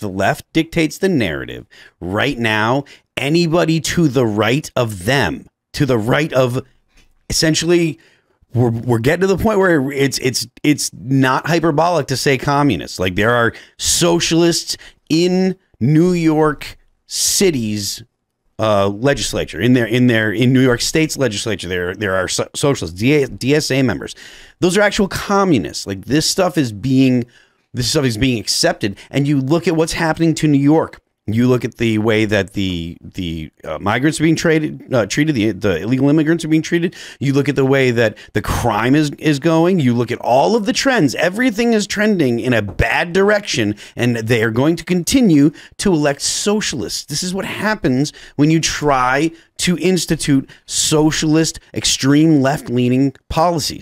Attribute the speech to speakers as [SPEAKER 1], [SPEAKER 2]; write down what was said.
[SPEAKER 1] The left dictates the narrative. Right now, anybody to the right of them, to the right of essentially we're, we're getting to the point where it's it's it's not hyperbolic to say communists. Like there are socialists in New York City's uh, legislature, in their in their in New York State's legislature. There there are so- socialists, DA, DSA members. Those are actual communists. Like this stuff is being this stuff is being accepted, and you look at what's happening to New York. You look at the way that the the uh, migrants are being traded, uh, treated. The the illegal immigrants are being treated. You look at the way that the crime is is going. You look at all of the trends. Everything is trending in a bad direction, and they are going to continue to elect socialists. This is what happens when you try to institute socialist, extreme left leaning policies.